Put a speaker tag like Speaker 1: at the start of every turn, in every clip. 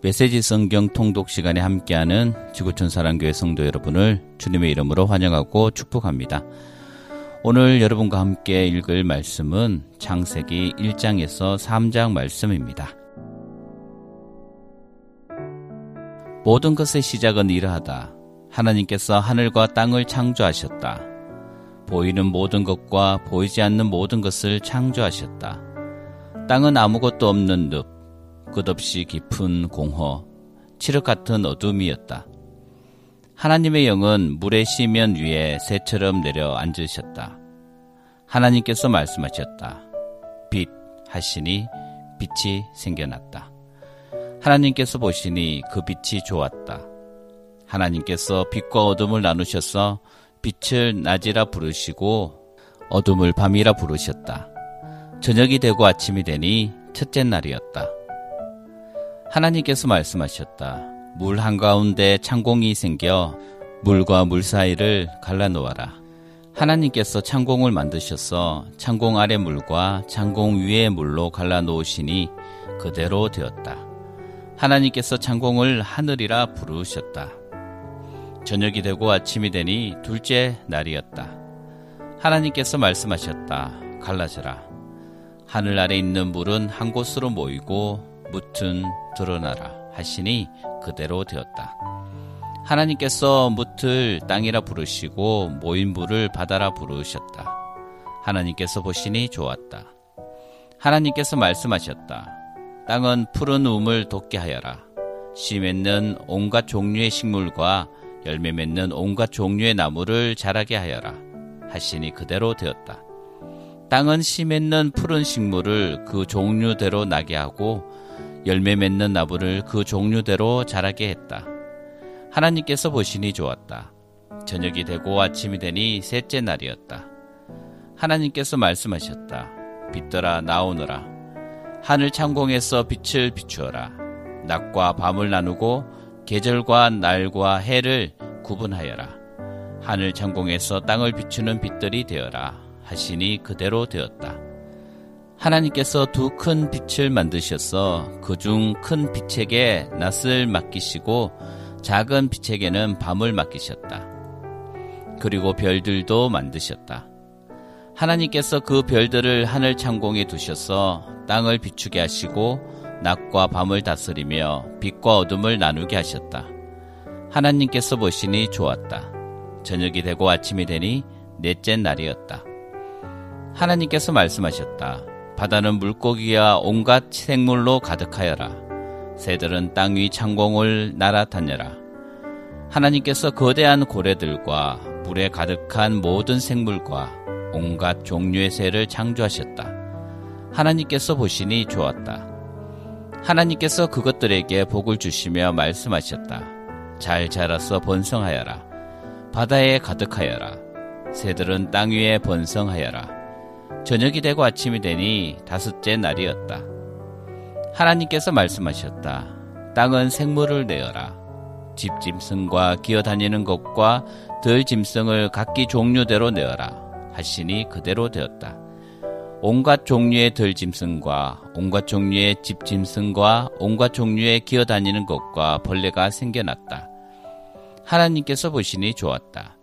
Speaker 1: 메시지 성경 통독 시간에 함께하는 지구촌 사랑교회 성도 여러분을 주님의 이름으로 환영하고 축복합니다. 오늘 여러분과 함께 읽을 말씀은 창세기 1장에서 3장 말씀입니다. 모든 것의 시작은 이러하다. 하나님께서 하늘과 땅을 창조하셨다. 보이는 모든 것과 보이지 않는 모든 것을 창조하셨다. 땅은 아무것도 없는 늪, 끝없이 깊은 공허, 칠흑 같은 어둠이었다. 하나님의 영은 물의 시면 위에 새처럼 내려 앉으셨다. 하나님께서 말씀하셨다. 빛 하시니 빛이 생겨났다. 하나님께서 보시니 그 빛이 좋았다. 하나님께서 빛과 어둠을 나누셔서 빛을 낮이라 부르시고 어둠을 밤이라 부르셨다. 저녁이 되고 아침이 되니 첫째 날이었다. 하나님께서 말씀하셨다. 물 한가운데 창공이 생겨 물과 물 사이를 갈라놓아라. 하나님께서 창공을 만드셔서 창공 아래 물과 창공 위의 물로 갈라놓으시니 그대로 되었다. 하나님께서 창공을 하늘이라 부르셨다. 저녁이 되고 아침이 되니 둘째 날이었다. 하나님께서 말씀하셨다. 갈라져라. 하늘 아래 있는 물은 한 곳으로 모이고 묻은 드러나라 하시니 그대로 되었다. 하나님께서 묻을 땅이라 부르시고 모인 물을 바다라 부르셨다. 하나님께서 보시니 좋았다. 하나님께서 말씀하셨다. 땅은 푸른 우물 돋게 하여라. 씨 맺는 온갖 종류의 식물과 열매 맺는 온갖 종류의 나무를 자라게 하여라. 하시니 그대로 되었다. 땅은 씨 맺는 푸른 식물을 그 종류대로 나게 하고 열매 맺는 나무를 그 종류대로 자라게 했다. 하나님께서 보시니 좋았다. 저녁이 되고 아침이 되니 셋째 날이었다. 하나님께서 말씀하셨다. 빛더라 나오너라. 하늘 창공에서 빛을 비추어라. 낮과 밤을 나누고 계절과 날과 해를 구분하여라. 하늘 창공에서 땅을 비추는 빛들이 되어라. 하시니 그대로 되었다. 하나님께서 두 큰 빛을 만드셔서 그 중 큰 빛에게 낮을 맡기시고 작은 빛에게는 밤을 맡기셨다. 그리고 별들도 만드셨다. 하나님께서 그 별들을 하늘 창공에 두셔서 땅을 비추게 하시고 낮과 밤을 다스리며 빛과 어둠을 나누게 하셨다. 하나님께서 보시니 좋았다. 저녁이 되고 아침이 되니 넷째 날이었다. 하나님께서 말씀하셨다. 바다는 물고기와 온갖 생물로 가득하여라. 새들은 땅 위 창공을 날아다녀라. 하나님께서 거대한 고래들과 물에 가득한 모든 생물과 온갖 종류의 새를 창조하셨다. 하나님께서 보시니 좋았다. 하나님께서 그것들에게 복을 주시며 말씀하셨다. 잘 자라서 번성하여라. 바다에 가득하여라. 새들은 땅 위에 번성하여라. 저녁이 되고 아침이 되니 다섯째 날이었다. 하나님께서 말씀하셨다. 땅은 생물을 내어라. 집짐승과 기어다니는 것과 들짐승을 각기 종류대로 내어라. 하시니 그대로 되었다. 온갖 종류의 들짐승과 온갖 종류의 집짐승과 온갖 종류의 기어다니는 것과 벌레가 생겨났다. 하나님께서 보시니 좋았다.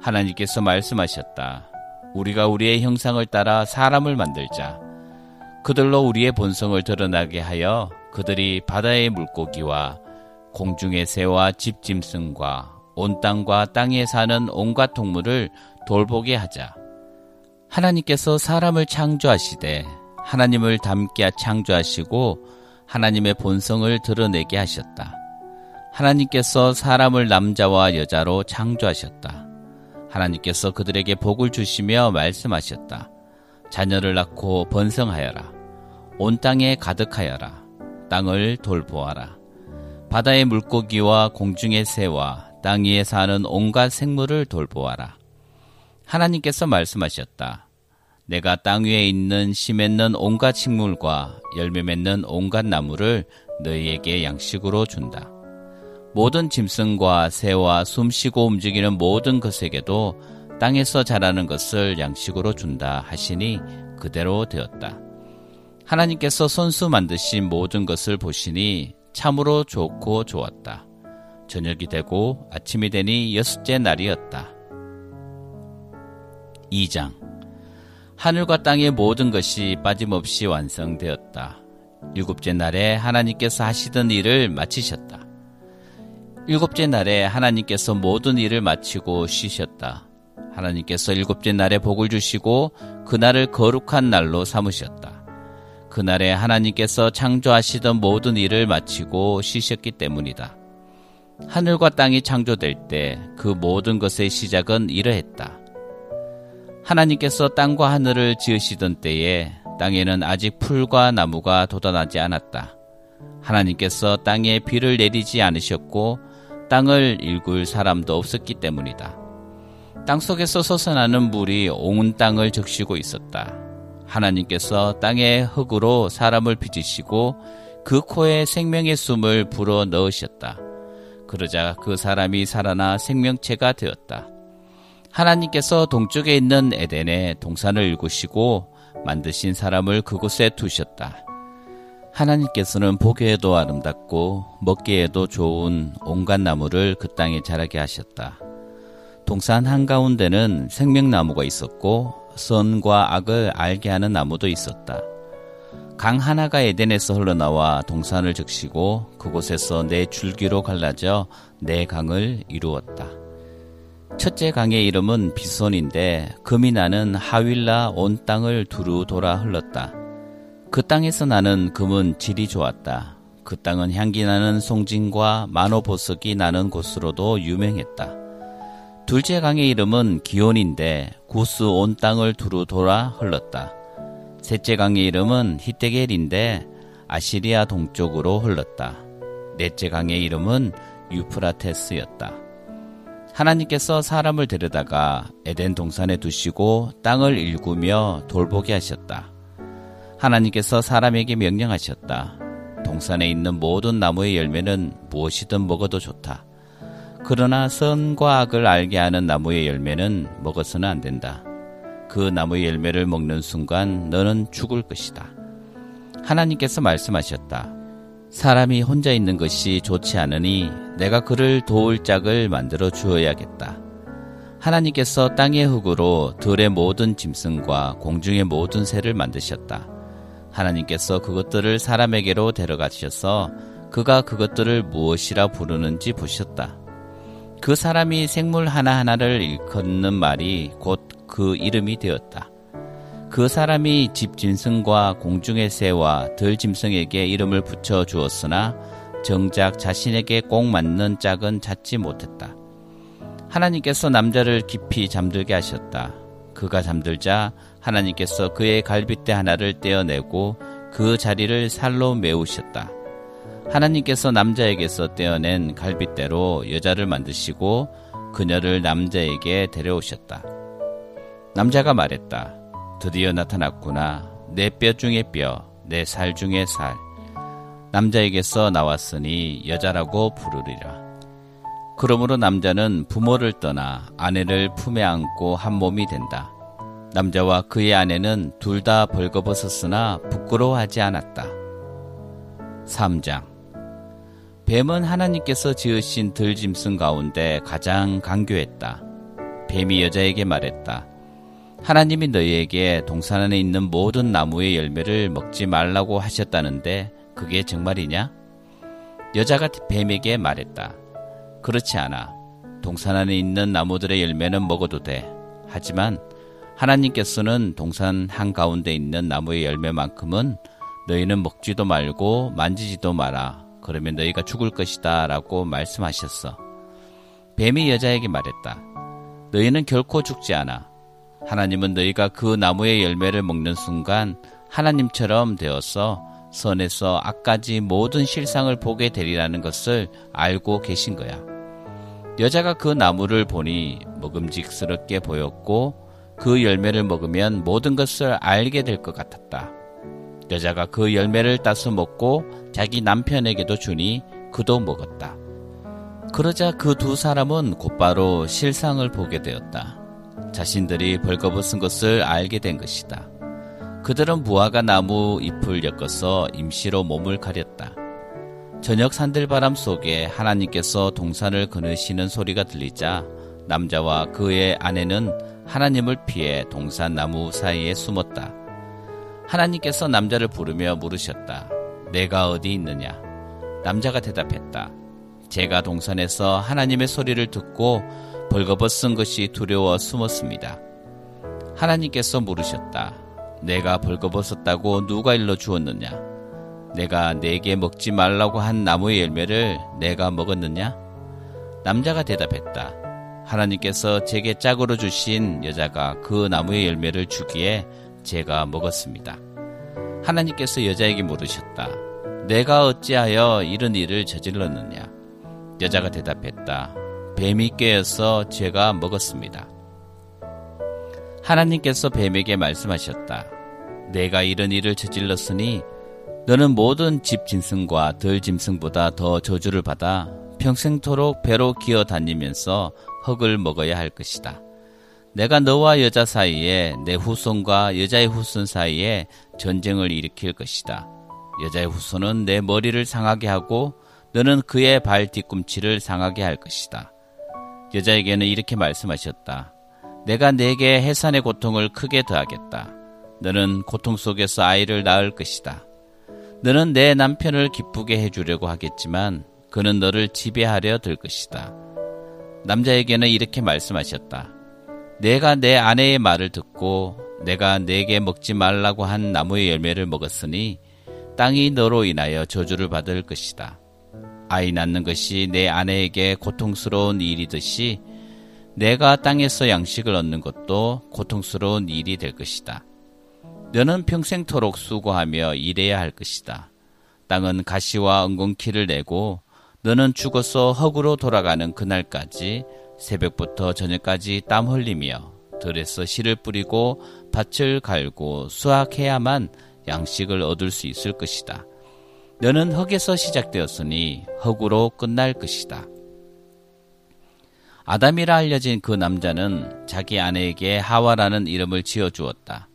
Speaker 1: 하나님께서 말씀하셨다. 우리가 우리의 형상을 따라 사람을 만들자. 그들로 우리의 본성을 드러나게 하여 그들이 바다의 물고기와 공중의 새와 집짐승과 온 땅과 땅에 사는 온갖 동물을 돌보게 하자. 하나님께서 사람을 창조하시되 하나님을 닮게 창조하시고 하나님의 본성을 드러내게 하셨다. 하나님께서 사람을 남자와 여자로 창조하셨다. 하나님께서 그들에게 복을 주시며 말씀하셨다. 자녀를 낳고 번성하여라. 온 땅에 가득하여라. 땅을 돌보아라. 바다의 물고기와 공중의 새와 땅 위에 사는 온갖 생물을 돌보아라. 하나님께서 말씀하셨다. 내가 땅 위에 있는 씨 맺는 온갖 식물과 열매 맺는 온갖 나무를 너희에게 양식으로 준다. 모든 짐승과 새와 숨쉬고 움직이는 모든 것에게도 땅에서 자라는 것을 양식으로 준다 하시니 그대로 되었다. 하나님께서 손수 만드신 모든 것을 보시니 참으로 좋고 좋았다. 저녁이 되고 아침이 되니 여섯째 날이었다. 2장 하늘과 땅의 모든 것이 빠짐없이 완성되었다. 일곱째 날에 하나님께서 하시던 일을 마치셨다. 일곱째 날에 하나님께서 모든 일을 마치고 쉬셨다. 하나님께서 일곱째 날에 복을 주시고 그날을 거룩한 날로 삼으셨다. 그날에 하나님께서 창조하시던 모든 일을 마치고 쉬셨기 때문이다. 하늘과 땅이 창조될 때 그 모든 것의 시작은 이러했다. 하나님께서 땅과 하늘을 지으시던 때에 땅에는 아직 풀과 나무가 돋아나지 않았다. 하나님께서 땅에 비를 내리지 않으셨고 땅을 일굴 사람도 없었기 때문이다. 땅 속에서 솟아나는 물이 온 땅을 적시고 있었다. 하나님께서 땅의 흙으로 사람을 빚으시고 그 코에 생명의 숨을 불어 넣으셨다. 그러자 그 사람이 살아나 생명체가 되었다. 하나님께서 동쪽에 있는 에덴에 동산을 일구시고 만드신 사람을 그곳에 두셨다. 하나님께서는 보기에도 아름답고 먹기에도 좋은 온갖 나무를 그 땅에 자라게 하셨다. 동산 한가운데는 생명나무가 있었고 선과 악을 알게 하는 나무도 있었다. 강 하나가 에덴에서 흘러나와 동산을 적시고 그곳에서 네 줄기로 갈라져 네 강을 이루었다. 첫째 강의 이름은 비손인데 금이 나는 하윌라 온 땅을 두루 돌아 흘렀다. 그 땅에서 나는 금은 질이 좋았다. 그 땅은 향기 나는 송진과 만호보석이 나는 곳으로도 유명했다. 둘째 강의 이름은 기온인데 구스 온 땅을 두루 돌아 흘렀다. 셋째 강의 이름은 히테겔인데 아시리아 동쪽으로 흘렀다. 넷째 강의 이름은 유프라테스였다. 하나님께서 사람을 데려다가 에덴 동산에 두시고 땅을 일구며 돌보게 하셨다. 하나님께서 사람에게 명령하셨다. 동산에 있는 모든 나무의 열매는 무엇이든 먹어도 좋다. 그러나 선과 악을 알게 하는 나무의 열매는 먹어서는 안 된다. 그 나무의 열매를 먹는 순간 너는 죽을 것이다. 하나님께서 말씀하셨다. 사람이 혼자 있는 것이 좋지 않으니 내가 그를 도울 짝을 만들어 주어야겠다. 하나님께서 땅의 흙으로 들의 모든 짐승과 공중의 모든 새를 만드셨다. 하나님께서 그것들을 사람에게로 데려가셔서 그가 그것들을 무엇이라 부르는지 보셨다. 그 사람이 생물 하나하나를 일컫는 말이 곧 그 이름이 되었다. 그 사람이 집 짐승과 공중의 새와 들 짐승에게 이름을 붙여 주었으나 정작 자신에게 꼭 맞는 짝은 찾지 못했다. 하나님께서 남자를 깊이 잠들게 하셨다. 그가 잠들자 하나님께서 그의 갈빗대 하나를 떼어내고 그 자리를 살로 메우셨다. 하나님께서 남자에게서 떼어낸 갈빗대로 여자를 만드시고 그녀를 남자에게 데려오셨다. 남자가 말했다. 드디어 나타났구나. 내 뼈 중의 뼈, 내 살 중의 살. 남자에게서 나왔으니 여자라고 부르리라. 그러므로 남자는 부모를 떠나 아내를 품에 안고 한 몸이 된다. 남자와 그의 아내는 둘 다 벌거벗었으나 부끄러워하지 않았다. 3장 뱀은 하나님께서 지으신 들짐승 가운데 가장 강교했다. 뱀이 여자에게 말했다. 하나님이 너희에게 동산 안에 있는 모든 나무의 열매를 먹지 말라고 하셨다는데 그게 정말이냐? 여자가 뱀에게 말했다. 그렇지 않아. 동산 안에 있는 나무들의 열매는 먹어도 돼. 하지만 하나님께서는 동산 한가운데 있는 나무의 열매만큼은 너희는 먹지도 말고 만지지도 마라. 그러면 너희가 죽을 것이다. 라고 말씀하셨어. 뱀이 여자에게 말했다. 너희는 결코 죽지 않아. 하나님은 너희가 그 나무의 열매를 먹는 순간 하나님처럼 되어서 선에서 악까지 모든 실상을 보게 되리라는 것을 알고 계신 거야. 여자가 그 나무를 보니 먹음직스럽게 보였고 그 열매를 먹으면 모든 것을 알게 될 것 같았다. 여자가 그 열매를 따서 먹고 자기 남편에게도 주니 그도 먹었다. 그러자 그 두 사람은 곧바로 실상을 보게 되었다. 자신들이 벌거벗은 것을 알게 된 것이다. 그들은 무화과 나무 잎을 엮어서 임시로 몸을 가렸다. 저녁 산들바람 속에 하나님께서 동산을 거느시는 소리가 들리자 남자와 그의 아내는 하나님을 피해 동산 나무 사이에 숨었다. 하나님께서 남자를 부르며 물으셨다. 내가 어디 있느냐? 남자가 대답했다. 제가 동산에서 하나님의 소리를 듣고 벌거벗은 것이 두려워 숨었습니다. 하나님께서 물으셨다. 내가 벌거벗었다고 누가 일러 주었느냐? 내가 내게 먹지 말라고 한 나무의 열매를 내가 먹었느냐? 남자가 대답했다. 하나님께서 제게 짝으로 주신 여자가 그 나무의 열매를 주기에 제가 먹었습니다. 하나님께서 여자에게 물으셨다. 내가 어찌하여 이런 일을 저질렀느냐? 여자가 대답했다. 뱀이 깨어서 제가 먹었습니다. 하나님께서 뱀에게 말씀하셨다. 내가 이런 일을 저질렀으니 너는 모든 집 짐승과 들 짐승보다 더 저주를 받아 평생토록 배로 기어 다니면서 흙을 먹어야 할 것이다. 내가 너와 여자 사이에 내 후손과 여자의 후손 사이에 전쟁을 일으킬 것이다. 여자의 후손은 내 머리를 상하게 하고 너는 그의 발 뒤꿈치를 상하게 할 것이다. 여자에게는 이렇게 말씀하셨다. 내가 내게 해산의 고통을 크게 더하겠다. 너는 고통 속에서 아이를 낳을 것이다. 너는 내 남편을 기쁘게 해주려고 하겠지만 그는 너를 지배하려 들 것이다. 남자에게는 이렇게 말씀하셨다. 내가 내 아내의 말을 듣고 내가 내게 먹지 말라고 한 나무의 열매를 먹었으니 땅이 너로 인하여 저주를 받을 것이다. 아이 낳는 것이 내 아내에게 고통스러운 일이듯이 내가 땅에서 양식을 얻는 것도 고통스러운 일이 될 것이다. 너는 평생토록 수고하며 일해야 할 것이다. 땅은 가시와 엉겅퀴를 내고 너는 죽어서 흙으로 돌아가는 그날까지 새벽부터 저녁까지 땀 흘리며 들에서 씨를 뿌리고 밭을 갈고 수확해야만 양식을 얻을 수 있을 것이다. 너는 흙에서 시작되었으니 흙으로 끝날 것이다. 아담이라 알려진 그 남자는 자기 아내에게 하와라는 이름을 지어 주었다.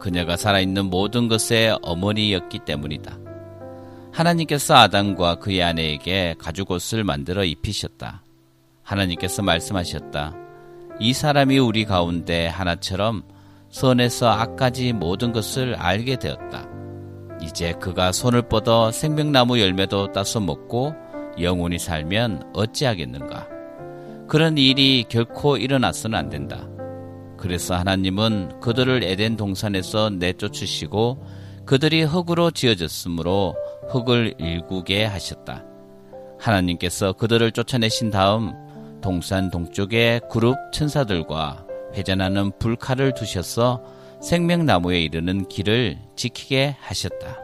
Speaker 1: 그녀가 살아있는 모든 것의 어머니였기 때문이다. 하나님께서 아담과 그의 아내에게 가죽 옷을 만들어 입히셨다. 하나님께서 말씀하셨다. 이 사람이 우리 가운데 하나처럼 선에서 악까지 모든 것을 알게 되었다. 이제 그가 손을 뻗어 생명나무 열매도 따서 먹고 영원히 살면 어찌하겠는가? 그런 일이 결코 일어나서는 안 된다. 그래서 하나님은 그들을 에덴 동산에서 내쫓으시고 그들이 흙으로 지어졌으므로 흙을 일구게 하셨다. 하나님께서 그들을 쫓아내신 다음 동산 동쪽에 그룹 천사들과 회전하는 불칼을 두셔서 생명나무에 이르는 길을 지키게 하셨다.